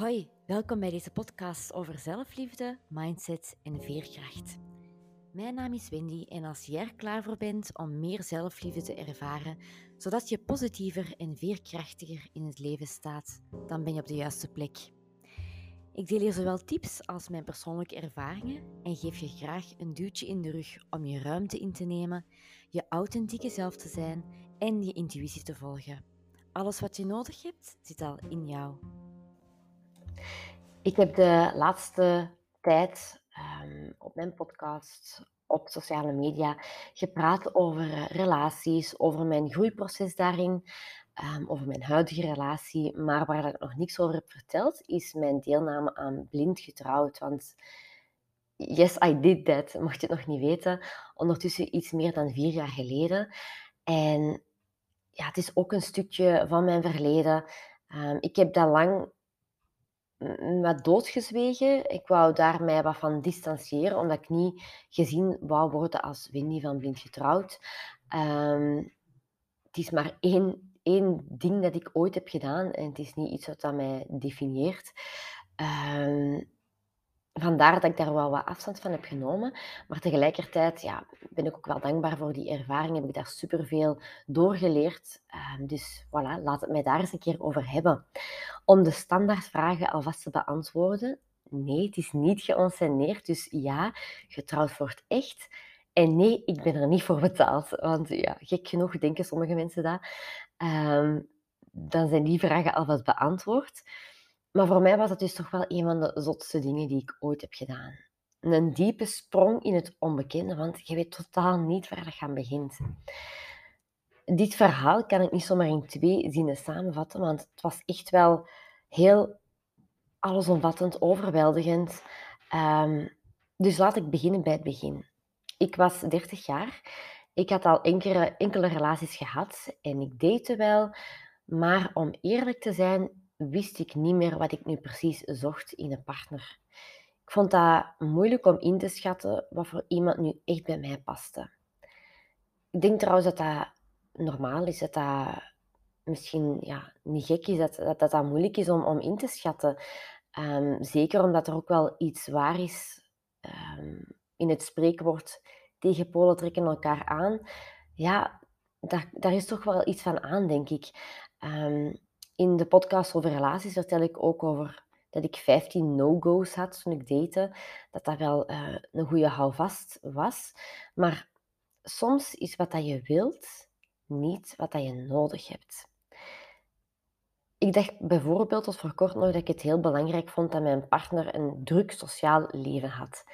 Hoi, welkom bij deze podcast over zelfliefde, mindset en veerkracht. Mijn naam is Wendy en als jij er klaar voor bent om meer zelfliefde te ervaren, zodat je positiever en veerkrachtiger in het leven staat, dan ben je op de juiste plek. Ik deel hier zowel tips als mijn persoonlijke ervaringen en geef je graag een duwtje in de rug om je ruimte in te nemen, je authentieke zelf te zijn en je intuïtie te volgen. Alles wat je nodig hebt, zit al in jou. Ik heb de laatste tijd um, op mijn podcast, op sociale media, gepraat over relaties, over mijn groeiproces daarin, um, over mijn huidige relatie. Maar waar ik nog niks over heb verteld, is mijn deelname aan Blind Getrouwd. Want yes, I did that, mocht je het nog niet weten. Ondertussen iets meer dan vier jaar geleden. En ja, het is ook een stukje van mijn verleden. Um, ik heb dat lang wat doodgezwegen. Ik wou daar mij wat van distancieren, omdat ik niet gezien wou worden als Wendy van Blind Getrouwd. Um, het is maar één, één ding dat ik ooit heb gedaan en het is niet iets wat dat mij definieert. Um, vandaar dat ik daar wel wat afstand van heb genomen. Maar tegelijkertijd ja, ben ik ook wel dankbaar voor die ervaring. Heb ik daar superveel doorgeleerd. Uh, dus voilà, laat het mij daar eens een keer over hebben. Om de standaardvragen alvast te beantwoorden. Nee, het is niet geonceneerd. Dus ja, getrouwd wordt echt. En nee, ik ben er niet voor betaald. Want ja, gek genoeg denken sommige mensen dat. Um, dan zijn die vragen alvast beantwoord. Maar voor mij was het dus toch wel een van de zotste dingen die ik ooit heb gedaan. Een diepe sprong in het onbekende, want je weet totaal niet waar dat gaan begint. Dit verhaal kan ik niet zomaar in twee zinnen samenvatten, want het was echt wel heel allesomvattend, overweldigend. Um, dus laat ik beginnen bij het begin. Ik was 30 jaar. Ik had al enkele, enkele relaties gehad en ik date wel. Maar om eerlijk te zijn, wist ik niet meer wat ik nu precies zocht in een partner. Ik vond dat moeilijk om in te schatten wat voor iemand nu echt bij mij paste. Ik denk trouwens dat dat normaal is, dat dat misschien ja, niet gek is, dat dat, dat, dat moeilijk is om, om in te schatten. Um, zeker omdat er ook wel iets waar is um, in het spreekwoord tegen polen trekken elkaar aan. Ja, daar, daar is toch wel iets van aan, denk ik. Um, in de podcast over relaties vertel ik ook over dat ik 15 no-go's had toen ik date. Dat dat wel uh, een goede houvast was. Maar soms is wat dat je wilt niet wat dat je nodig hebt. Ik dacht bijvoorbeeld tot voor kort nog dat ik het heel belangrijk vond dat mijn partner een druk sociaal leven had.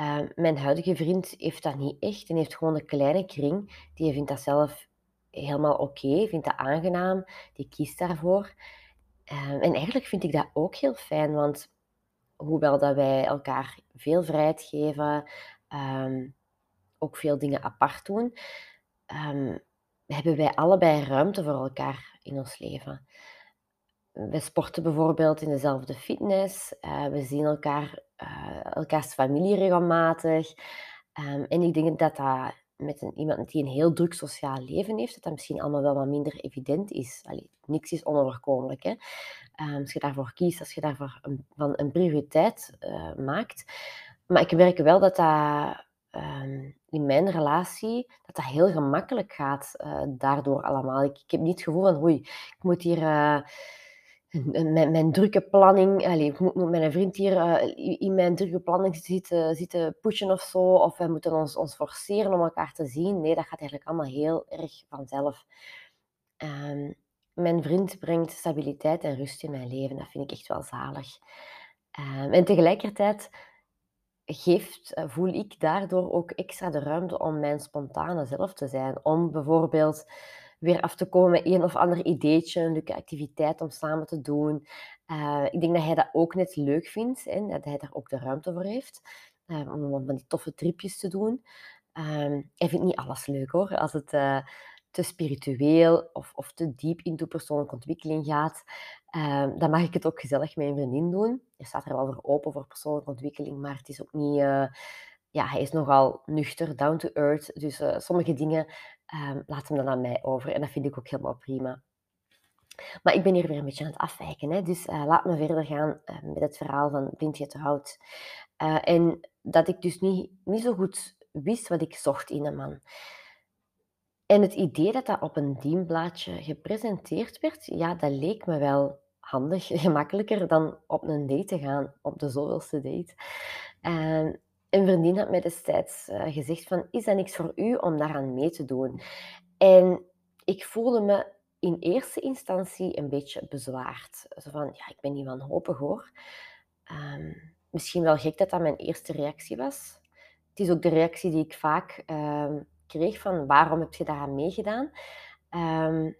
Uh, mijn huidige vriend heeft dat niet echt en heeft gewoon een kleine kring. Die vindt dat zelf helemaal oké, vindt dat aangenaam, die kiest daarvoor. Ehm, en eigenlijk vind ik dat ook heel fijn, want hoewel dat wij elkaar veel vrijheid geven, ehm, ook veel dingen apart doen, um, hebben wij allebei ruimte voor elkaar in ons leven. We sporten bijvoorbeeld in dezelfde fitness, uh, we zien elkaar, uh, elkaars familie regelmatig. en ik denk dat dat met een, iemand die een heel druk sociaal leven heeft, dat dat misschien allemaal wel wat minder evident is. Niks is onoverkomelijk. Hè? Um, als je daarvoor kiest, als je daarvoor een, van een prioriteit uh, maakt. Maar ik merk wel dat dat um, in mijn relatie, dat dat heel gemakkelijk gaat uh, daardoor allemaal. Ik, ik, heb niet het gevoel van, oei, ik moet hier... Uh, mijn, mijn drukke planning, ik moet mijn vriend hier uh, in mijn drukke planning zitten, zitten pushen of zo, of wij moeten ons, ons forceren om elkaar te zien. Nee, dat gaat eigenlijk allemaal heel erg vanzelf. Um, mijn vriend brengt stabiliteit en rust in mijn leven. Dat vind ik echt wel zalig. Um, en tegelijkertijd geeft, uh, voel ik daardoor ook extra de ruimte om mijn spontane zelf te zijn. Om bijvoorbeeld weer af te komen met een of ander ideetje, een leuke activiteit om samen te doen. Uh, ik denk dat hij dat ook net leuk vindt en dat hij daar ook de ruimte voor heeft uh, om van die toffe tripjes te doen. Uh, hij vindt niet alles leuk hoor, als het uh, te spiritueel of, of te diep into persoonlijke ontwikkeling gaat. Ehm, dan mag ik het ook gezellig met een vriendin doen. Je staat er wel voor open voor persoonlijke ontwikkeling, maar het is ook niet ja, hij is nogal nuchter, down to earth. Dus sommige dingen um, laat hem dan aan mij over. En dat vind ik ook helemaal prima. Maar ik ben hier weer een beetje aan het afwijken, hè, dus uh, laat me verder gaan uh, met het verhaal van blind getrouwd. Uh, en dat ik dus niet, niet zo goed wist wat ik zocht in een man. En het idee dat dat op een dienblaadje gepresenteerd werd, ja, dat leek me wel handig, gemakkelijker dan op een date te gaan, op de zoveelste date. En een vriendin had mij destijds gezegd van, is dat niks voor u om daaraan mee te doen? En ik voelde me in eerste instantie een beetje bezwaard. Zo van, ja, ik ben niet wanhopig hoor. Um, misschien wel gek dat dat mijn eerste reactie was. Het is ook de reactie die ik vaak um, kreeg van, waarom heb je daaraan meegedaan? Um,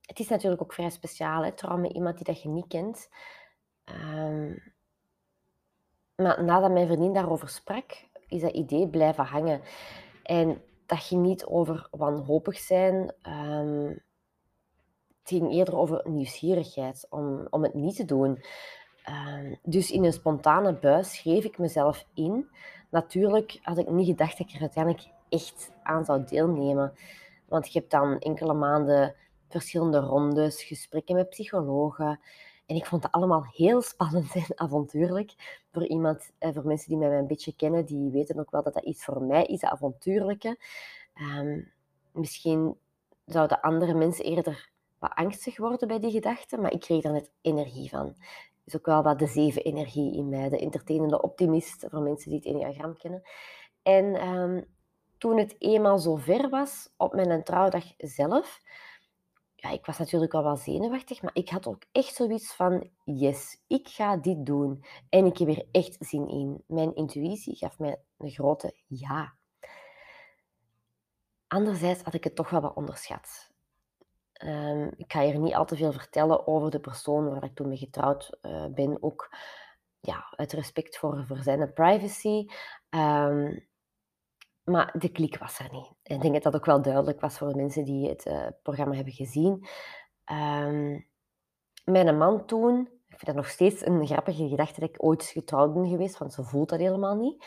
het is natuurlijk ook vrij speciaal, hè, met iemand die dat je niet kent. Maar nadat mijn vriendin daarover sprak, is dat idee blijven hangen. En dat ging niet over wanhopig zijn, het ging eerder over nieuwsgierigheid, om, om het niet te doen. Uh, dus in een spontane buis schreef ik mezelf in. Natuurlijk had ik niet gedacht dat ik er uiteindelijk echt aan zou deelnemen. Want je hebt dan enkele maanden verschillende rondes, gesprekken met psychologen. En ik vond het allemaal heel spannend en avontuurlijk. Voor iemand, eh, voor mensen die mij een beetje kennen, die weten ook wel dat dat iets voor mij is, dat avontuurlijke. Um, misschien zouden andere mensen eerder wat angstig worden bij die gedachten, maar ik kreeg er net energie van. Het is ook wel wat de zeven energie in mij, de entertainende optimist, voor mensen die het Enneagram kennen. En um, toen het eenmaal zo ver was, op mijn trouwdag zelf, ja, ik was natuurlijk wel wat zenuwachtig, maar ik had ook echt zoiets van, yes, ik ga dit doen. En ik heb er echt zin in. Mijn intuïtie gaf mij een grote ja. Anderzijds had ik het toch wel wat onderschat. Um, ik ga hier niet al te veel vertellen over de persoon waar ik toen mee getrouwd uh, ben. Ook ja, uit respect voor, zijn privacy. Um, maar de klik was er niet. Ik denk dat dat ook wel duidelijk was voor de mensen die het uh, programma hebben gezien. Um, mijn man toen, ik vind dat nog steeds een grappige gedachte dat ik ooit getrouwd ben geweest, want ze voelt dat helemaal niet.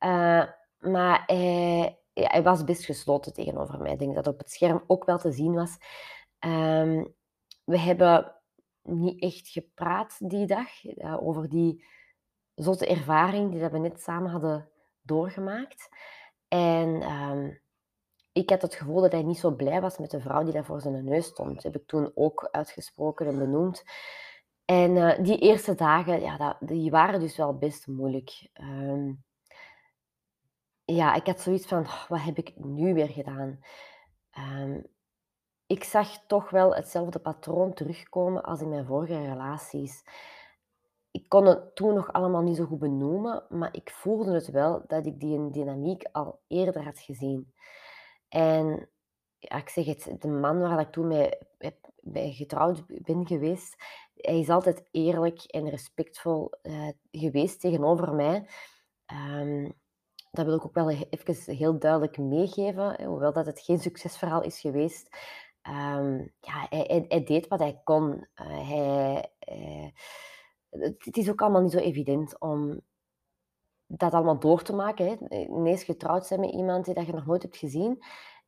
Uh, maar hij, hij was best gesloten tegenover mij. Ik denk dat op het scherm ook wel te zien was Um, we hebben niet echt gepraat die dag uh, over die zotte ervaring die we net samen hadden doorgemaakt. En um, ik had het gevoel dat hij niet zo blij was met de vrouw die daar voor zijn neus stond. Dat heb ik toen ook uitgesproken en benoemd. En uh, die eerste dagen, ja, dat, die waren dus wel best moeilijk. Um, ja, ik had zoiets van, oh, wat heb ik nu weer gedaan? Um, ik zag toch wel hetzelfde patroon terugkomen als in mijn vorige relaties. Ik kon het toen nog allemaal niet zo goed benoemen, maar ik voelde het wel dat ik die dynamiek al eerder had gezien. En ja, ik zeg het, de man waar ik toen mee, bij getrouwd ben geweest, hij is altijd eerlijk en respectvol uh, geweest tegenover mij. Um, dat wil ik ook wel even heel duidelijk meegeven, hoewel dat het geen succesverhaal is geweest. Um, ja, hij, hij, deed wat hij kon. Uh, hij, uh, het is ook allemaal niet zo evident om dat allemaal door te maken. Hè. Ineens getrouwd zijn met iemand die dat je nog nooit hebt gezien.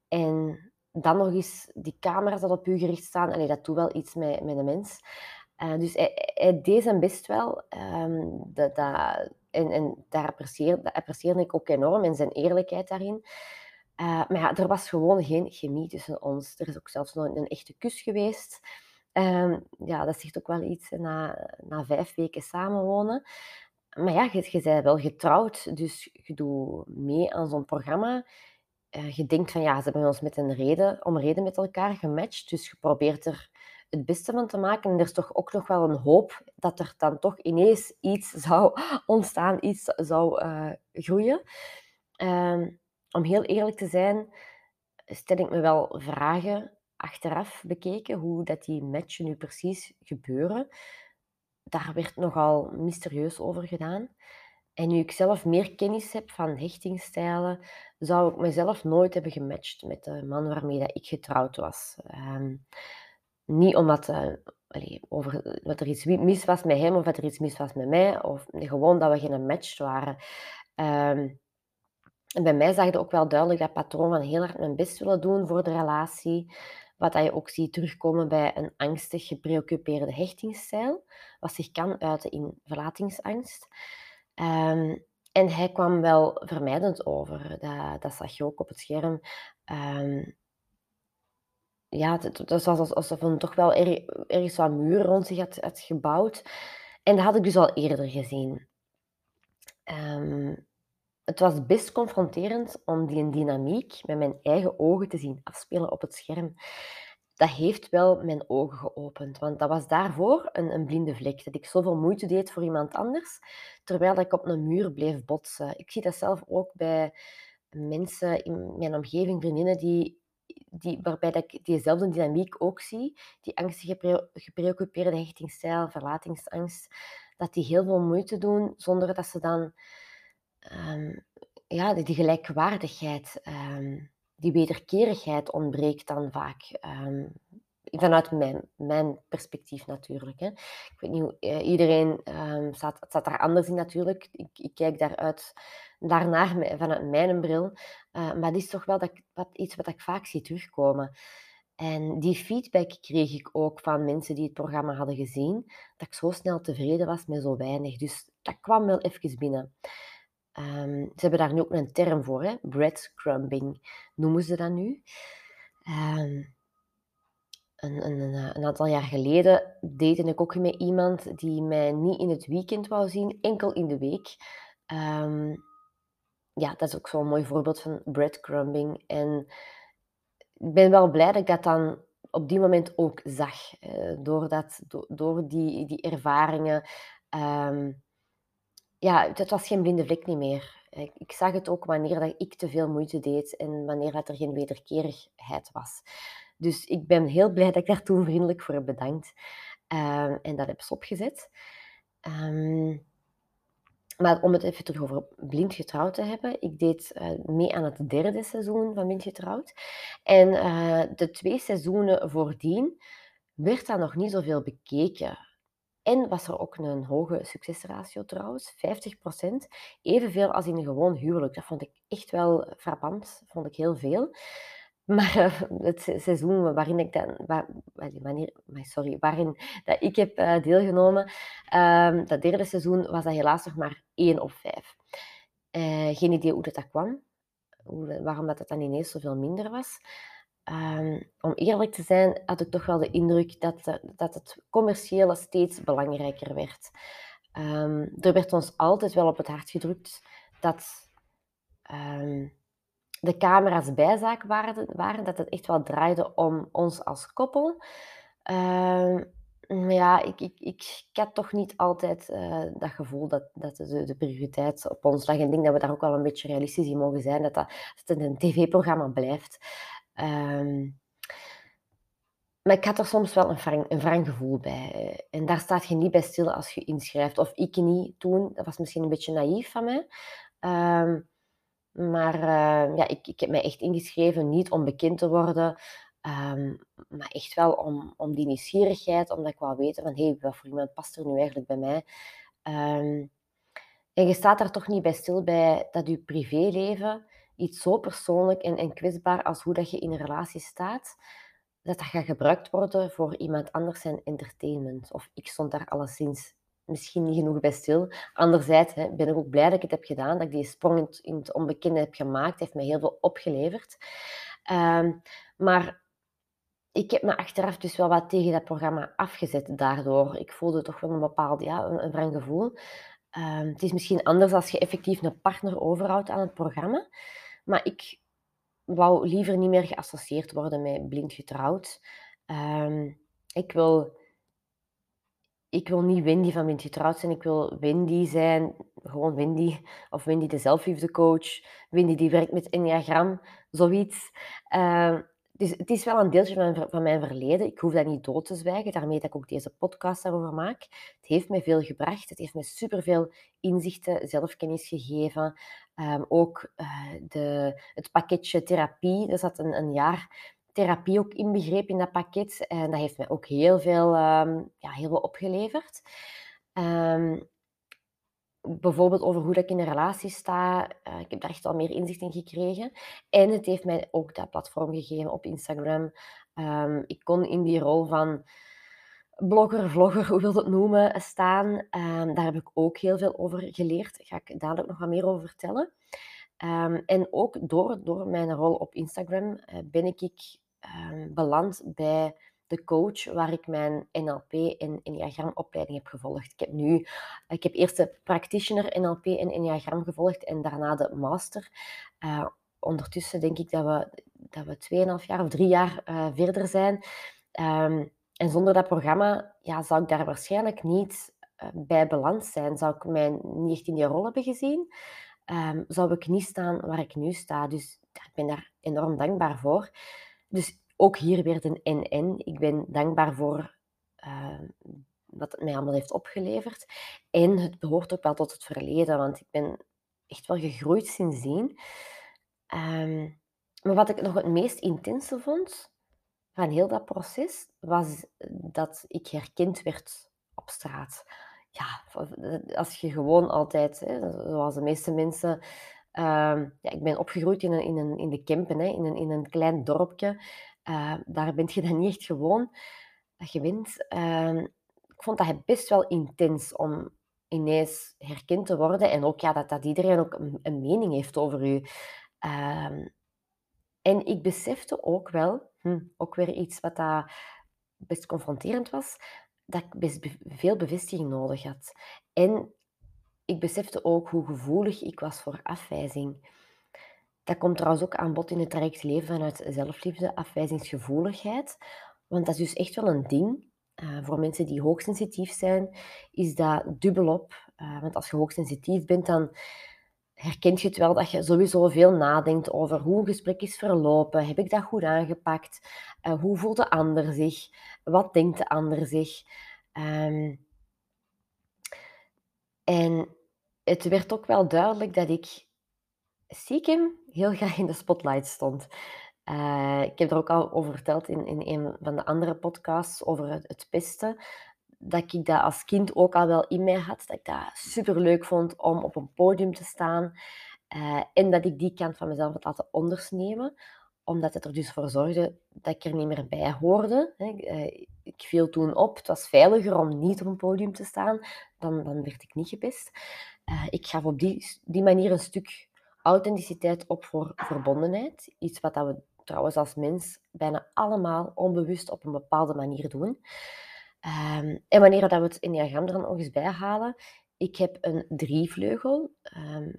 En dan nog eens die camera's dat op u gericht staan. Allee, dat doet wel iets met, met de mens. Uh, dus hij, hij, deed zijn best wel. Um, dat, dat, en, en daar apprecieerde, apprecieerde ik ook enorm en zijn eerlijkheid daarin. Uh, maar ja, er was gewoon geen chemie tussen ons. Er is ook zelfs nog een echte kus geweest. Uh, ja, dat zegt ook wel iets na, na vijf weken samenwonen. Maar ja, je, je bent wel getrouwd, dus je doet mee aan zo'n programma. Uh, je denkt van ja, ze hebben ons met een reden, om reden met elkaar gematcht. Dus je probeert er het beste van te maken. En er is toch ook nog wel een hoop dat er dan toch ineens iets zou ontstaan, iets zou uh, groeien. Uh, om heel eerlijk te zijn, stel ik me wel vragen achteraf bekeken hoe dat die matchen nu precies gebeuren. Daar werd nogal mysterieus over gedaan. En nu ik zelf meer kennis heb van hechtingstijlen, zou ik mezelf nooit hebben gematcht met de man waarmee dat ik getrouwd was. Um, niet omdat uh, over, er iets mis was met hem of dat er iets mis was met mij, of gewoon dat we geen match waren. Um, En bij mij zag je ook wel duidelijk dat patroon van heel hard mijn best willen doen voor de relatie. Wat je ook ziet terugkomen bij een angstig, gepreoccupeerde hechtingsstijl, wat zich kan uiten in verlatingsangst. Ehm, en hij kwam wel vermijdend over. Dat, dat zag je ook op het scherm. Ehm, ja, het, was alsof hij toch wel ergens wat muren rond zich had, gebouwd. En dat had ik dus al eerder gezien. Ehm, het was best confronterend om die dynamiek met mijn eigen ogen te zien afspelen op het scherm. Dat heeft wel mijn ogen geopend, want dat was daarvoor een, een blinde vlek. Dat ik zoveel moeite deed voor iemand anders, terwijl ik op een muur bleef botsen. Ik zie dat zelf ook bij mensen in mijn omgeving, vriendinnen, die, die, waarbij dat ik diezelfde dynamiek ook zie. Die angstige, gepreoccupeerde hechtingsstijl, verlatingsangst. Dat die heel veel moeite doen, zonder dat ze dan um, ja, die, gelijkwaardigheid, um, die wederkerigheid ontbreekt dan vaak. Um, vanuit mijn, perspectief natuurlijk. Hè. Ik weet niet hoe uh, iedereen um, staat, daar anders in natuurlijk. Ik, ik kijk daaruit, daarnaar vanuit mijn bril. Uh, maar het is toch wel dat, wat, iets wat ik vaak zie terugkomen. En die feedback kreeg ik ook van mensen die het programma hadden gezien, dat ik zo snel tevreden was met zo weinig. Dus dat kwam wel even binnen. Um, ze hebben daar nu ook een term voor, hè? breadcrumbing noemen ze dat nu. Um, een, een, een, aantal jaar geleden date ik ook met iemand die mij niet in het weekend wou zien, enkel in de week. Um, ja, dat is ook zo'n mooi voorbeeld van breadcrumbing. En ik ben wel blij dat ik dat dan op die moment ook zag. Uh, door, dat, do, door die, die ervaringen. Ja, het was geen blinde vlek niet meer. Ik, zag het ook wanneer dat ik te veel moeite deed en wanneer dat er geen wederkerigheid was. Dus ik ben heel blij dat ik daar toen vriendelijk voor heb bedankt. Uh, en dat heb opgezet. Um, maar om het even terug over blind getrouwd te hebben. Ik deed uh, mee aan het derde seizoen van blind getrouwd. En uh, de twee seizoenen voordien werd dat nog niet zoveel bekeken. En was er ook een hoge succesratio trouwens, 50%. Evenveel als in een gewoon huwelijk. Dat vond ik echt wel frappant, vond ik heel veel. Maar uh, het seizoen waarin ik dan, wanneer, sorry, waarin dat ik heb uh, deelgenomen, uh, dat derde seizoen, was dat helaas nog maar 1 op 5. Uh, eh, geen idee hoe dat, dat kwam, hoe, waarom dat, dat dan ineens zoveel minder was. Um, om eerlijk te zijn, had ik toch wel de indruk dat, de, dat het commerciële steeds belangrijker werd. Um, er werd ons altijd wel op het hart gedrukt dat um, de camera's bijzaak waren, waren, dat het echt wel draaide om ons als koppel. maar ja, ik, ik, ik, had toch niet altijd uh, dat gevoel dat, dat de, de, prioriteit op ons lag. En ik denk dat we daar ook wel een beetje realistisch in mogen zijn, dat, dat, dat het een tv-programma blijft. Um, maar ik had er soms wel een wrang, een gevoel bij. En daar staat je niet bij stil als je inschrijft. Of ik niet toen. Dat was misschien een beetje naïef van mij. Um, maar uh, ja, ik, ik heb mij echt ingeschreven, niet om bekend te worden. Um, maar echt wel om, om die nieuwsgierigheid, omdat ik wou weten van... Hé, hey, wat voor iemand past er nu eigenlijk bij mij? Um, en je staat daar toch niet bij stil bij dat je privéleven iets zo persoonlijk en, en kwetsbaar als hoe dat je in een relatie staat, dat dat gaat gebruikt worden voor iemand anders zijn entertainment. Of ik stond daar alleszins misschien niet genoeg bij stil. Anderzijds hè, ben ik ook blij dat ik het heb gedaan, dat ik die sprong in het, onbekende heb gemaakt. Heeft mij heel veel opgeleverd. Um, maar ik heb me achteraf dus wel wat tegen dat programma afgezet daardoor. Ik voelde toch wel een bepaald ja, een, een wrang gevoel. Um, het is misschien anders als je effectief een partner overhoudt aan het programma. Maar ik wou liever niet meer geassocieerd worden met blind getrouwd. Um, ik, wil, ik wil niet Wendy van blind getrouwd zijn. Ik wil Wendy zijn, gewoon Wendy. Of Wendy de zelfliefdecoach. Wendy die werkt met Enneagram, zoiets. Uh, dus het is wel een deeltje van, van, mijn verleden. Ik hoef dat niet dood te zwijgen. Daarmee dat ik ook deze podcast daarover maak. Het heeft mij veel gebracht. Het heeft mij superveel inzichten, zelfkennis gegeven. Um, ook uh, de, het pakketje therapie. Er zat een, een jaar therapie ook inbegrepen in dat pakket. En dat heeft mij ook heel veel, um, ja, heel veel opgeleverd. Um, bijvoorbeeld over hoe ik in een relatie sta. Uh, ik heb daar echt al meer inzicht in gekregen. En het heeft mij ook dat platform gegeven op Instagram. Um, ik kon in die rol van blogger, vlogger, hoe wil het noemen, staan. Um, daar heb ik ook heel veel over geleerd. Daar ga ik dadelijk nog wat meer over vertellen. Um, en ook door, door mijn rol op Instagram uh, ben ik beland bij de coach waar ik mijn NLP en Enneagramopleiding heb gevolgd. Ik heb nu, ik heb eerst de practitioner NLP en Enneagram gevolgd en daarna de master. Uh, ondertussen denk ik dat we, dat we 2,5 jaar of 3 jaar uh, verder zijn. Um, en zonder dat programma ja, zou ik daar waarschijnlijk niet uh, bij beland zijn. Zou ik mij niet echt in die rol hebben gezien. Um, zou ik niet staan waar ik nu sta. Dus ik ben daar enorm dankbaar voor. Dus ook hier weer een en-en. Ik ben dankbaar voor uh, wat het mij allemaal heeft opgeleverd. En het behoort ook wel tot het verleden, want ik ben echt wel gegroeid sindsdien. Um, maar wat ik nog het meest intense vond van heel dat proces, was dat ik herkend werd op straat. Ja, als je gewoon altijd, hè, zoals de meeste mensen, uh, ja, ik ben opgegroeid in, een, in, een, in de Kempen, hè, in, een, in een klein dorpje. Uh, daar ben je dan niet echt gewoon gewend. Uh, ik vond dat best wel intens om ineens herkend te worden. En ook ja, dat, dat iedereen ook een, een mening heeft over u. Uh, en ik besefte ook wel, hm, ook weer iets wat dat best confronterend was, dat ik best veel bevestiging nodig had. En ik besefte ook hoe gevoelig ik was voor afwijzing. Dat komt trouwens ook aan bod in het traject leven vanuit zelfliefde, afwijzingsgevoeligheid. Want dat is dus echt wel een ding. Uh, voor mensen die hoogsensitief zijn, is dat dubbelop. Uh, want als je hoogsensitief bent, dan herkent je het wel dat je sowieso veel nadenkt over hoe een gesprek is verlopen. Heb ik dat goed aangepakt? Uh, hoe voelt de ander zich? Wat denkt de ander zich? Um, en het werd ook wel duidelijk dat ik stiekem heel graag in de spotlight stond. Uh, ik heb er ook al over verteld in, in een van de andere podcasts over het, het pesten. Dat ik dat als kind ook al wel in mij had. Dat ik dat super leuk vond om op een podium te staan. Uh, en dat ik die kant van mezelf had laten ondersnemen. Omdat het er dus voor zorgde dat ik er niet meer bij hoorde. Uh, ik viel toen op. Het was veiliger om niet op een podium te staan. Dan, dan werd ik niet gepest. ik gaf op die, die manier een stuk authenticiteit op voor verbondenheid. Iets wat we trouwens als mens bijna allemaal onbewust op een bepaalde manier doen. Um, en wanneer dat we het enneagram er dan nog eens bij halen, ik heb een drievleugel.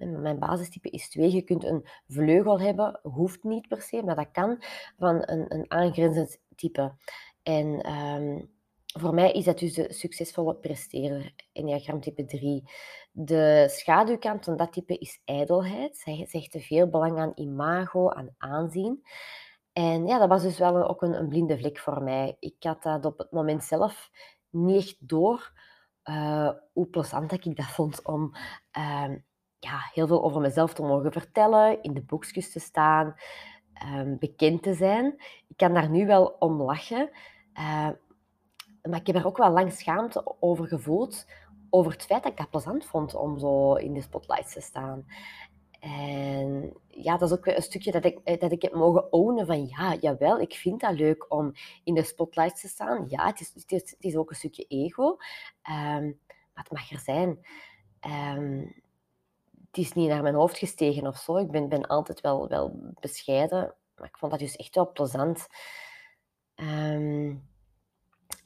Um, mijn basistype is twee. Je kunt een vleugel hebben, hoeft niet per se, maar dat kan, van een, een aangrenzend type. En um, voor mij is dat dus de succesvolle presteerder, Enneagram type 3. De schaduwkant van dat type is ijdelheid. Zij zegt te veel belang aan imago, aan aanzien. En ja, dat was dus wel ook een, een, blinde vlek voor mij. Ik had dat op het moment zelf niet echt door uh, hoe plezant dat ik dat vond om uh, ja, heel veel over mezelf te mogen vertellen, in de boekjes te staan, uh, bekend te zijn. Ik kan daar nu wel om lachen, eh, maar ik heb er ook wel lang schaamte over gevoeld, over het feit dat ik dat plezant vond om zo in de spotlights te staan. En ja, dat is ook een stukje dat ik, eh, dat ik heb mogen ownen van ja, jawel, ik vind dat leuk om in de spotlights te staan. Ja, het is, het is, ook een stukje ego, um, maar het mag er zijn. Um, het is niet naar mijn hoofd gestegen of zo. Ik ben, ben altijd wel, wel bescheiden, maar ik vond dat dus echt wel plezant. Um,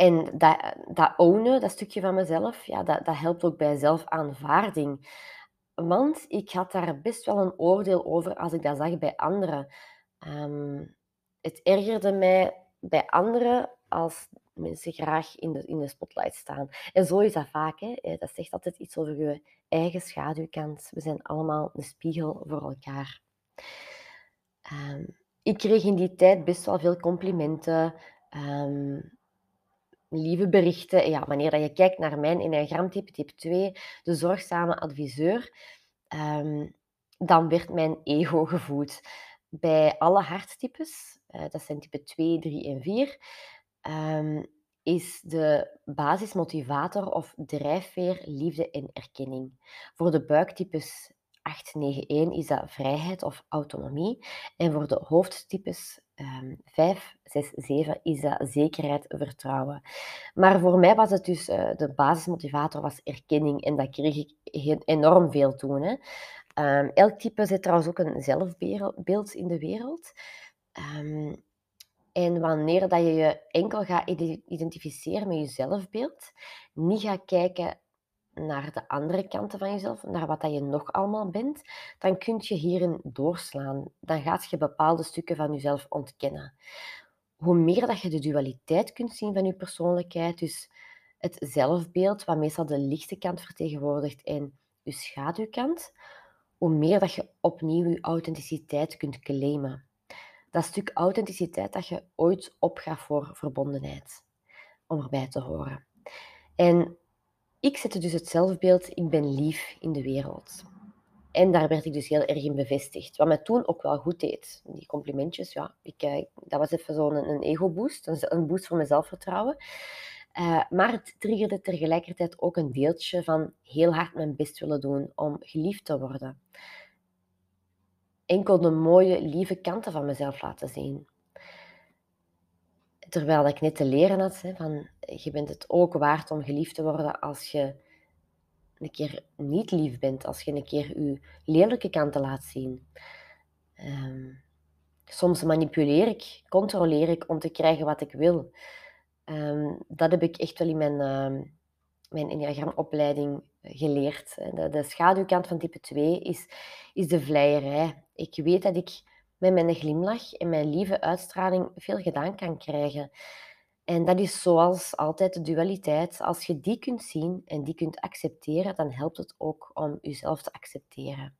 en dat, dat ownen, dat stukje van mezelf, ja, dat, dat helpt ook bij zelfaanvaarding. Want ik had daar best wel een oordeel over als ik dat zag bij anderen. Um, het ergerde mij bij anderen als mensen graag in de, in de spotlight staan. En zo is dat vaak. Hè. Eh, dat zegt altijd iets over je eigen schaduwkant. We zijn allemaal een spiegel voor elkaar. Um, ik kreeg in die tijd best wel veel complimenten. Um, lieve berichten. Ja, wanneer dat je kijkt naar mijn enneagramtype, type 2, de zorgzame adviseur, um, dan werd mijn ego gevoed. Bij alle harttypes, uh, dat zijn type 2, 3 en 4, um, ehm, is de basismotivator of drijfveer liefde en erkenning. Voor de buiktypes 891 is dat vrijheid of autonomie. En voor de hoofdtypes um, 5, 6, 7 is dat zekerheid, vertrouwen. Maar voor mij was het dus, uh, de basismotivator was erkenning en dat kreeg ik enorm veel toen. Hè. Um, elk type zet trouwens ook een zelfbeeld in de wereld. Um, en wanneer dat je je enkel gaat identificeren met je zelfbeeld, niet gaat kijken naar de andere kanten van jezelf, naar wat dat je nog allemaal bent, dan kun je hierin doorslaan. Dan gaat je bepaalde stukken van jezelf ontkennen. Hoe meer dat je de dualiteit kunt zien van je persoonlijkheid, dus het zelfbeeld, wat meestal de lichte kant vertegenwoordigt, en je schaduwkant, hoe meer dat je opnieuw je authenticiteit kunt claimen. Dat stuk authenticiteit dat je ooit opgaf voor verbondenheid, om erbij te horen. En ik zette dus het zelfbeeld, ik ben lief in de wereld. En daar werd ik dus heel erg in bevestigd. Wat mij toen ook wel goed deed. Die complimentjes, ja, ik, eh, dat was even zo'n een, ego-boost, een boost voor mijn zelfvertrouwen. Uh, maar het triggerde tegelijkertijd ook een deeltje van heel hard mijn best willen doen om geliefd te worden. Enkel de mooie, lieve kanten van mezelf laten zien. Terwijl ik net te leren had, hè, van je bent het ook waard om geliefd te worden als je een keer niet lief bent, als je een keer je lelijke kanten laat zien. Um, soms manipuleer ik, controleer ik om te krijgen wat ik wil. Um, dat heb ik echt wel in mijn, uh, mijn enneagramopleiding geleerd. De, de, schaduwkant van type 2 is, is de vleierij. Ik weet dat ik met mijn glimlach en mijn lieve uitstraling veel gedaan kan krijgen. En dat is zoals altijd de dualiteit. Als je die kunt zien en die kunt accepteren, dan helpt het ook om jezelf te accepteren.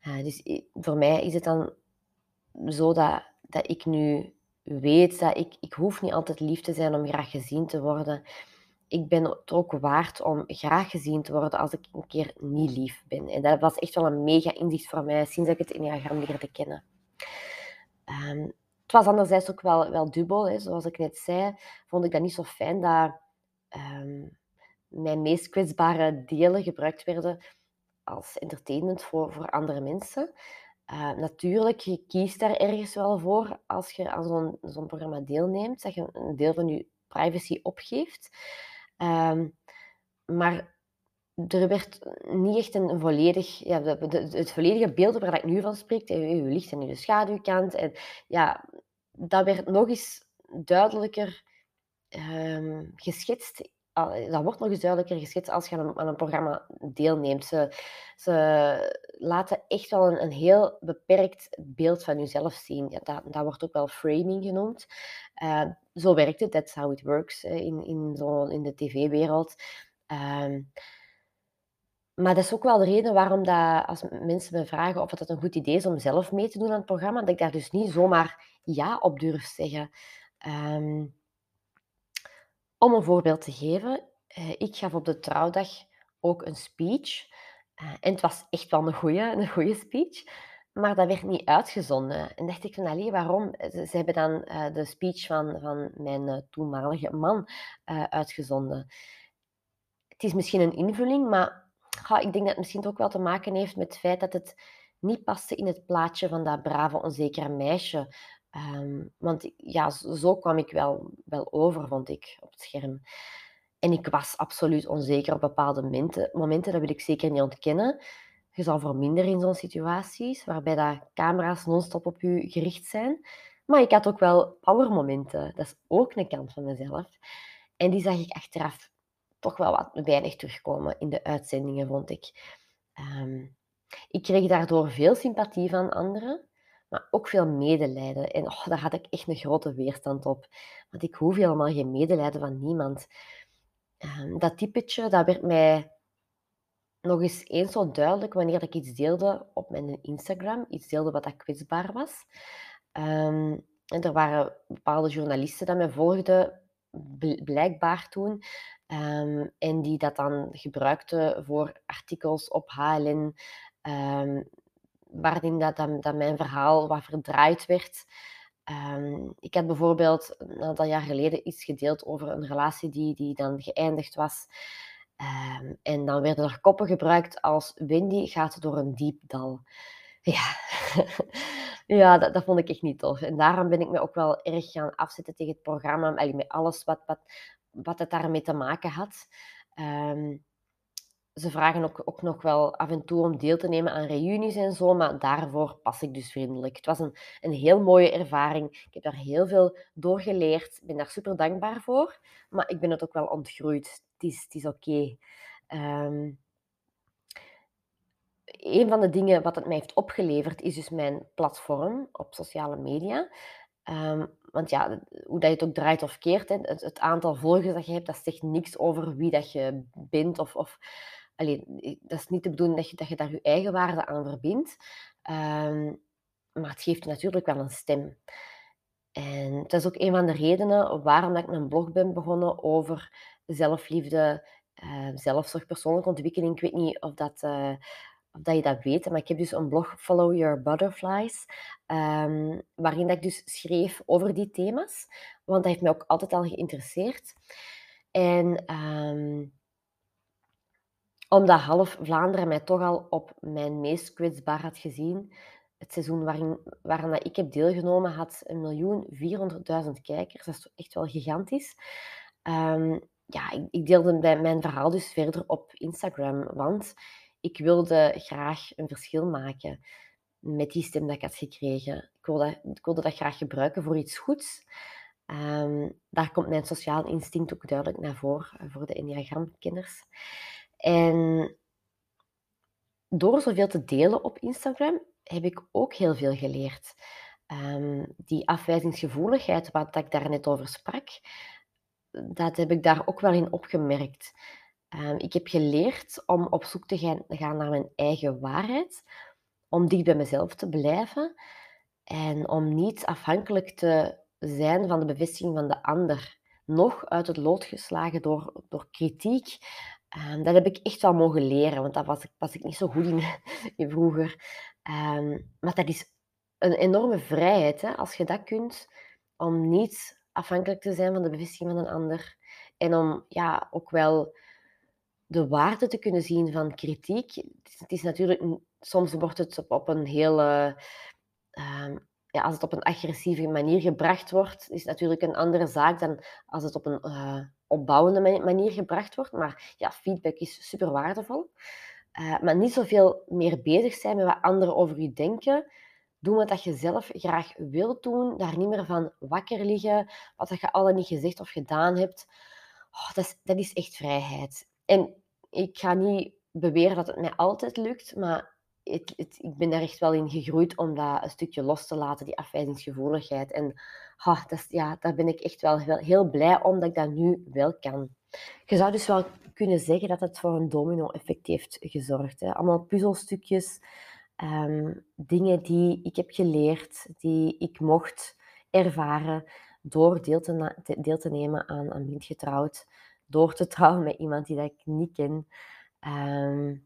Dus voor mij is het dan zo dat, dat ik nu weet dat ik, ik hoef niet altijd lief te zijn om graag gezien te worden. Ik ben het ook waard om graag gezien te worden als ik een keer niet lief ben. En dat was echt wel een mega inzicht voor mij sinds ik het Enneagram leerde kennen. Um, het was anderzijds ook wel, wel dubbel. Hè. Zoals ik net zei, vond ik dat niet zo fijn dat um, mijn meest kwetsbare delen gebruikt werden als entertainment voor, voor andere mensen. Uh, natuurlijk, je kiest daar ergens wel voor als je aan zo'n zo'n programma deelneemt, dat je een deel van je privacy opgeeft. Um, maar er werd niet echt een volledig, ja, het volledige beeld waar ik nu van spreek, je licht en je schaduwkant, en ja, dat werd nog eens duidelijker um, geschetst dat wordt nog eens duidelijker geschetst als je aan een, een programma deelneemt. Ze, ze laten echt wel een, een, heel beperkt beeld van jezelf zien. Ja, dat, dat wordt ook wel framing genoemd. Uh, zo werkt het, that's how it works in, in, zo, in de tv-wereld. Uh, maar dat is ook wel de reden waarom dat, als mensen me vragen of het een goed idee is om zelf mee te doen aan het programma, dat ik daar dus niet zomaar ja op durf zeggen. Um, om een voorbeeld te geven, uh, ik gaf op de trouwdag ook een speech. Uh, en het was echt wel een goede, een goede speech. Maar dat werd niet uitgezonden. En dacht ik van, allee, waarom? Ze, hebben dan de speech van, van mijn toenmalige man uitgezonden. Het is misschien een invulling, maar ik denk dat het misschien ook wel te maken heeft met het feit dat het niet paste in het plaatje van dat brave, onzekere meisje Um, want ja, zo kwam ik wel, wel over, vond ik, op het scherm. En ik was absoluut onzeker op bepaalde momenten, momenten dat wil ik zeker niet ontkennen. Je zal verminderen in zo'n situaties, waarbij dat camera's non-stop op je gericht zijn. Maar ik had ook wel powermomenten. Dat is ook een kant van mezelf. En die zag ik achteraf toch wel wat weinig terugkomen in de uitzendingen, vond ik. Um, ik kreeg daardoor veel sympathie van anderen maar ook veel medelijden. En oh, daar had ik echt een grote weerstand op. Want ik hoef helemaal geen medelijden van niemand. Ehm, dat typetje, dat werd mij nog eens eens zo duidelijk wanneer ik iets deelde op mijn Instagram. Iets deelde wat dat kwetsbaar was. Um, en er waren bepaalde journalisten die mij volgden, blijkbaar toen. Um, en die dat dan gebruikten voor artikels op HLN, um, waarin dat, dat, mijn verhaal wat verdraaid werd. Ehm, ik had bijvoorbeeld een aantal jaar geleden iets gedeeld over een relatie die, die dan geëindigd was. Ehm, en dan werden er koppen gebruikt als Wendy gaat door een diep dal. Ja, ja dat, dat vond ik echt niet tof. En daarom ben ik me ook wel erg gaan afzetten tegen het programma, met alles wat, wat, wat het daarmee te maken had. Ehm, ze vragen ook, ook nog wel af en toe om deel te nemen aan reunies en zo, maar daarvoor pas ik dus vriendelijk. Het was een, een heel mooie ervaring. Ik heb daar heel veel door geleerd. Ik ben daar super dankbaar voor, maar ik ben het ook wel ontgroeid. Het is, het is oké. Ehm, een van de dingen wat het mij heeft opgeleverd is dus mijn platform op sociale media. Ehm, want ja, hoe dat je het ook draait of keert, het, het, aantal volgers dat je hebt, dat zegt niks over wie dat je bent of, of Allee, dat is niet de bedoeling dat je, dat je daar je eigen waarde aan verbindt. Ehm, maar het geeft natuurlijk wel een stem. En dat is ook een van de redenen waarom ik mijn blog ben begonnen over zelfliefde, uh, zelfzorg, persoonlijke ontwikkeling. Ik weet niet of dat, uh, of dat je dat weet, maar ik heb dus een blog Follow Your Butterflies, um, waarin ik dus schreef over die thema's, want dat heeft mij ook altijd al geïnteresseerd. En omdat half Vlaanderen mij toch al op mijn meest kwetsbaar had gezien. Het seizoen waarin, waaraan ik heb deelgenomen had een miljoen 400.000 kijkers. Dat is echt wel gigantisch. Um, ja, ik, ik deelde mijn verhaal dus verder op Instagram, want ik wilde graag een verschil maken met die stem dat ik had gekregen. Ik wilde, ik wilde dat graag gebruiken voor iets goeds. Um, daar komt mijn sociaal instinct ook duidelijk naar voren, voor de Enneagram-kenners. En door zoveel te delen op Instagram heb ik ook heel veel geleerd. Um, die afwijzingsgevoeligheid, wat ik daar net over sprak, dat heb ik daar ook wel in opgemerkt. Um, ik heb geleerd om op zoek te gaan, gaan naar mijn eigen waarheid, om dicht bij mezelf te blijven en om niet afhankelijk te zijn van de bevestiging van de ander. Nog uit het lood geslagen door, door kritiek, Um, dat heb ik echt wel mogen leren, want daar was ik, was ik niet zo goed in, vroeger. Um, maar dat is een enorme vrijheid, hè, als je dat kunt, om niet afhankelijk te zijn van de bevestiging van een ander. En om ja, ook wel de waarde te kunnen zien van kritiek. Het is, natuurlijk, soms wordt het op, een hele... Um, ja, als het op een agressieve manier gebracht wordt, is het natuurlijk een andere zaak dan als het op een... Uh, opbouwende manier gebracht wordt. Maar ja, feedback is super waardevol. Uh, maar niet zoveel meer bezig zijn met wat anderen over je denken. Doen wat je zelf graag wilt doen. Daar niet meer van wakker liggen. Wat je al niet gezegd of gedaan hebt. Oh, dat, is, dat is echt vrijheid. En ik ga niet beweren dat het mij altijd lukt. Maar ik ben daar echt wel in gegroeid om dat een stukje los te laten, die afwijzingsgevoeligheid. En ja, daar ben ik echt wel heel, blij om dat ik dat nu wel kan. Je zou dus wel kunnen zeggen dat het voor een domino-effect heeft gezorgd. Hè. Allemaal puzzelstukjes, ehm, dingen die ik heb geleerd, die ik mocht ervaren door deel te, deel te nemen aan, aan Blind Getrouwd, door te trouwen met iemand die dat ik niet ken. Ehm,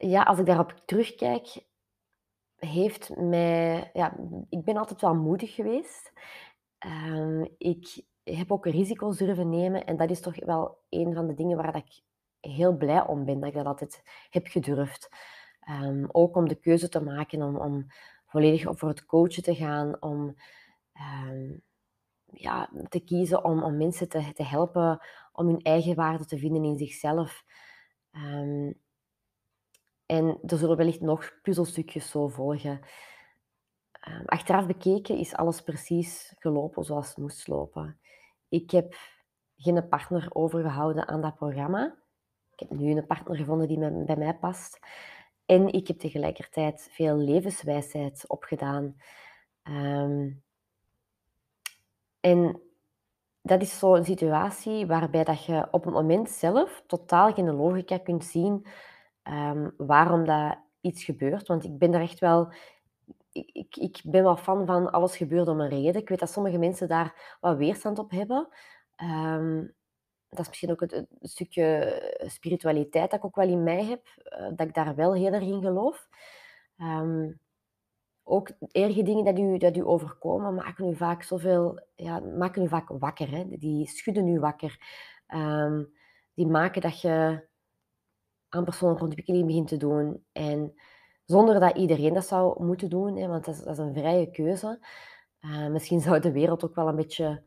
ja, als ik daarop terugkijk, heeft mij... Ja, ik ben altijd wel moedig geweest. Um, ik heb ook risico's durven nemen. En dat is toch wel een van de dingen waar dat ik heel blij om ben, dat ik dat altijd heb gedurfd. Um, ook om de keuze te maken om, om volledig voor het coachen te gaan, om um, ja, te kiezen om, om mensen te, te helpen om hun eigen waarde te vinden in zichzelf. Um, en er zullen wellicht nog puzzelstukjes zo volgen. Ehm, achteraf bekeken is alles precies gelopen zoals het moest lopen. Ik heb geen partner overgehouden aan dat programma. Ik heb nu een partner gevonden die bij mij past. En ik heb tegelijkertijd veel levenswijsheid opgedaan. Um, en dat is zo'n situatie waarbij dat je op het moment zelf totaal geen logica kunt zien um, waarom dat iets gebeurt. Want ik ben er echt wel... Ik, ik, ben wel fan van alles gebeurt om een reden. Ik weet dat sommige mensen daar wat weerstand op hebben. Um, dat is misschien ook het, stukje spiritualiteit dat ik ook wel in mij heb. Uh, dat ik daar wel heel erg in geloof. Um, ook erge dingen dat u, dat u overkomen, maken u vaak zoveel, ja, maken u vaak wakker. Hè? Die schudden u wakker. Ehm, die maken dat je aan persoonlijke ontwikkeling begint te doen. En zonder dat iedereen dat zou moeten doen, hè, want dat is, dat is een vrije keuze. Uh, misschien zou de wereld ook wel een beetje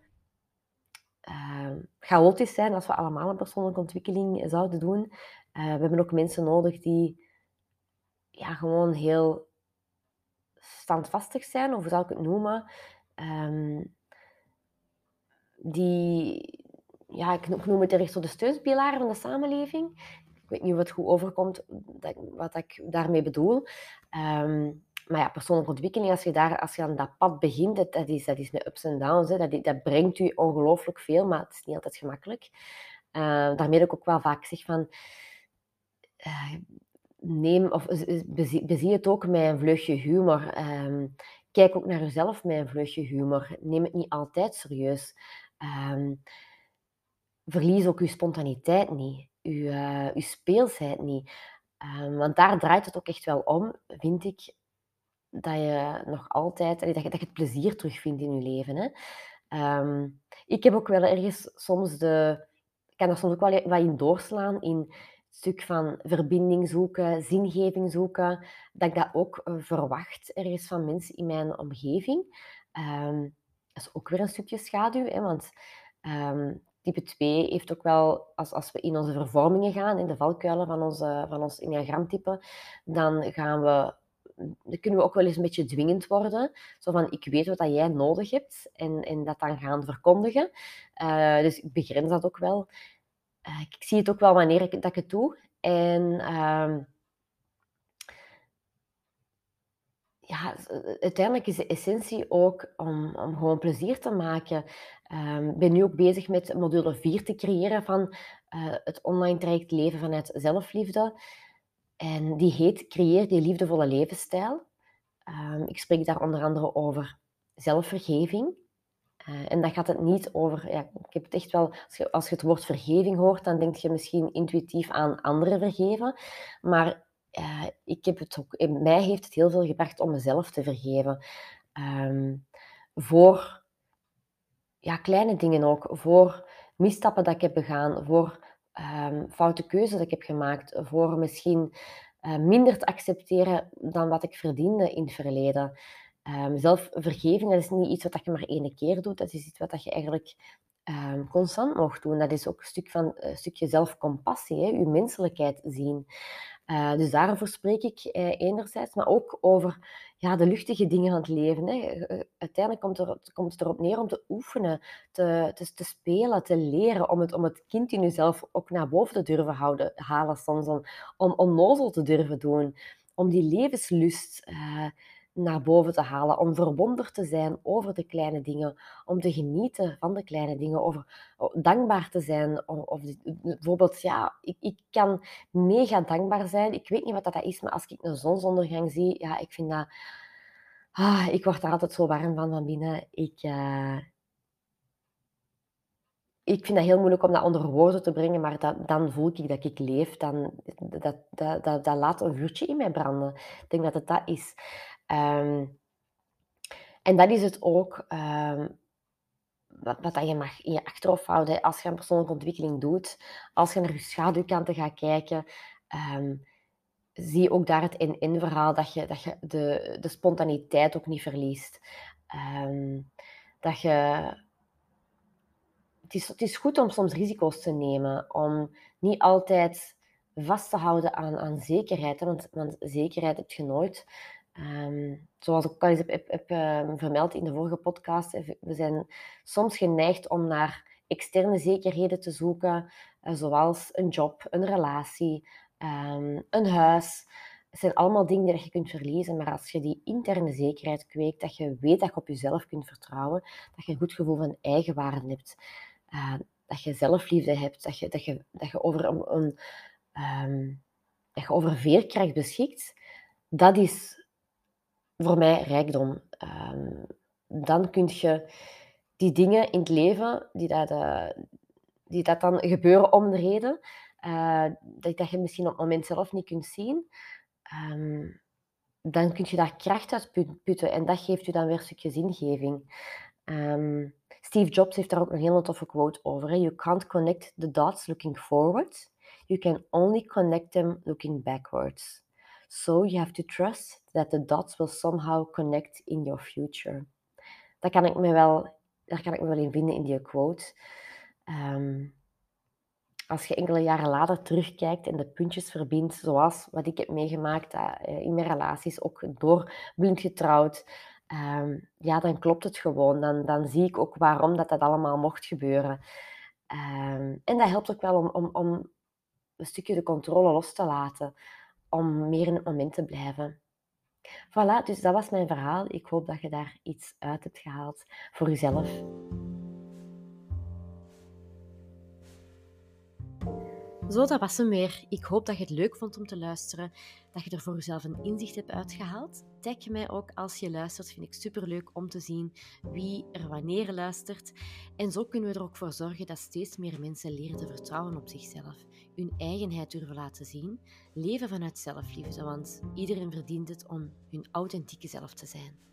uh, chaotisch zijn als we allemaal een persoonlijke ontwikkeling zouden doen. Uh, we hebben ook mensen nodig die ja, gewoon heel standvastig zijn, of hoe zou ik het noemen? Um, die, ja, ik noem het ergens zo de steunpilaar van de samenleving. Weet niet het goed overkomt dat, wat ik daarmee bedoel. Um, maar ja, persoonlijke ontwikkeling, als je, daar, als je aan dat pad begint, dat, dat is, dat is met ups en downs. Dat, dat brengt u ongelooflijk veel, maar het is niet altijd gemakkelijk. Uh, daarmee heb ik ook wel vaak zeg van... Uh, neem, of bezie, bezie, het ook met een vleugje humor. Um, kijk ook naar jezelf met een vleugje humor. Neem het niet altijd serieus. Verlies ook je spontaniteit niet. Je, uh, je speelsheid niet. Um, want daar draait het ook echt wel om, vind ik, dat je nog altijd, dat je, dat je het plezier terugvindt in je leven. Hè. Um, ik heb ook wel ergens soms de, ik kan er soms ook wel wat in doorslaan in het stuk van verbinding zoeken, zingeving zoeken, dat ik dat ook uh, verwacht ergens van mensen in mijn omgeving. Um, dat is ook weer een stukje schaduw, hè, want type 2 heeft ook wel, als, als we in onze vervormingen gaan, in de valkuilen van, onze, van ons enneagramtype, dan gaan we dan kunnen we ook wel eens een beetje dwingend worden. Zo van, ik weet wat jij nodig hebt en, en dat dan gaan verkondigen. Uh, dus ik begrens dat ook wel. Uh, ik zie het ook wel wanneer ik, dat ik het doe. En uh, ja, uiteindelijk is de essentie ook om, om gewoon plezier te maken. Ehm, ik ben nu ook bezig met module 4 te creëren van uh, het online traject Leven vanuit Zelfliefde. En die heet Creëer die liefdevolle levensstijl. Um, ik spreek daar onder andere over zelfvergeving. Uh, en dat gaat het niet over, ja, ik heb het echt wel, als je, als je het woord vergeving hoort, dan denk je misschien intuïtief aan anderen vergeven. Maar uh, ik heb het ook, in mij heeft het heel veel gebracht om mezelf te vergeven. Um, voor ja, kleine dingen ook, voor misstappen dat ik heb begaan, voor um, foute keuzes dat ik heb gemaakt, voor misschien uh, minder te accepteren dan wat ik verdiende in het verleden. Um, zelfvergeving, dat is niet iets wat je maar één keer doet, dat is iets wat je eigenlijk um, constant mag doen. Dat is ook een, stuk van, stukje zelfcompassie, je menselijkheid zien. Uh, dus daarover spreek ik eh, enerzijds, maar ook over ja, de luchtige dingen van het leven. Hè. Eh, uiteindelijk komt, er, komt het erop neer om te oefenen, te, te, spelen, te leren, om het, om het kind in jezelf ook naar boven te durven houden, halen soms, om, om onnozel te durven doen, om die levenslust naar boven te halen, om verwonderd te zijn over de kleine dingen, om te genieten van de kleine dingen, over dankbaar te zijn. Of, bijvoorbeeld, ja, ik, ik kan mega dankbaar zijn. Ik weet niet wat dat is, maar als ik een zonsondergang zie, ja, ik vind dat... Ah, ik word daar altijd zo warm van van binnen. Ik, uh, ik vind dat heel moeilijk om dat onder woorden te brengen, maar dat, dan voel ik dat ik leef. Dan, dat, dat, dat, dat laat een vuurtje in mij branden. Ik denk dat het dat is. Um, en dat is het ook um, wat, wat dat je mag in je achterhoofd houden als je een persoonlijke ontwikkeling doet. Als je naar je schaduwkanten gaat kijken, um, zie ook daar het in-in-verhaal dat je, dat je de, de spontaniteit ook niet verliest. dat je het is, het is goed om soms risico's te nemen, om niet altijd vast te houden aan, aan zekerheid. Want, want zekerheid heb je nooit. Um, zoals ik al eens heb, uh, vermeld in de vorige podcast, we zijn soms geneigd om naar externe zekerheden te zoeken, uh, zoals een job, een relatie, um, een huis. Het zijn allemaal dingen die je kunt verliezen, maar als je die interne zekerheid kweekt, dat je weet dat je op jezelf kunt vertrouwen, dat je een goed gevoel van eigenwaarde hebt, dat je zelfliefde hebt, dat je, dat je, dat je, over, een, dat je over veerkracht beschikt, dat is voor mij rijkdom. Um, dan kun je die dingen in het leven, die dat, uh, die dat dan gebeuren om de reden, uh, dat, dat je misschien op het moment zelf niet kunt zien, um, dan kun je daar kracht uit putten en dat geeft je dan weer een stukje zingeving. Ehm, Steve Jobs heeft daar ook een hele toffe quote over. You can't connect the dots looking forward. You can only connect them looking backwards. So you have to trust that the dots will somehow connect in your future. Dat kan ik me wel, daar kan ik me wel in vinden in die quote. Ehm, als je enkele jaren later terugkijkt en de puntjes verbindt, zoals wat ik heb meegemaakt uh, in mijn relaties, ook door blind getrouwd, um, ja, dan klopt het gewoon. Dan, dan zie ik ook waarom dat, dat allemaal mocht gebeuren. Um, en dat helpt ook wel om, om, om een stukje de controle los te laten, om meer in het moment te blijven. Voilà, dus dat was mijn verhaal. Ik hoop dat je daar iets uit hebt gehaald voor jezelf. Zo, dat was hem weer. Ik hoop dat je het leuk vond om te luisteren, dat je er voor jezelf een inzicht hebt uitgehaald. Tag mij ook als je luistert, vind ik superleuk om te zien wie er wanneer luistert. En zo kunnen we er ook voor zorgen dat steeds meer mensen leren te vertrouwen op zichzelf, hun eigenheid durven laten zien, leven vanuit zelfliefde, want iedereen verdient het om hun authentieke zelf te zijn.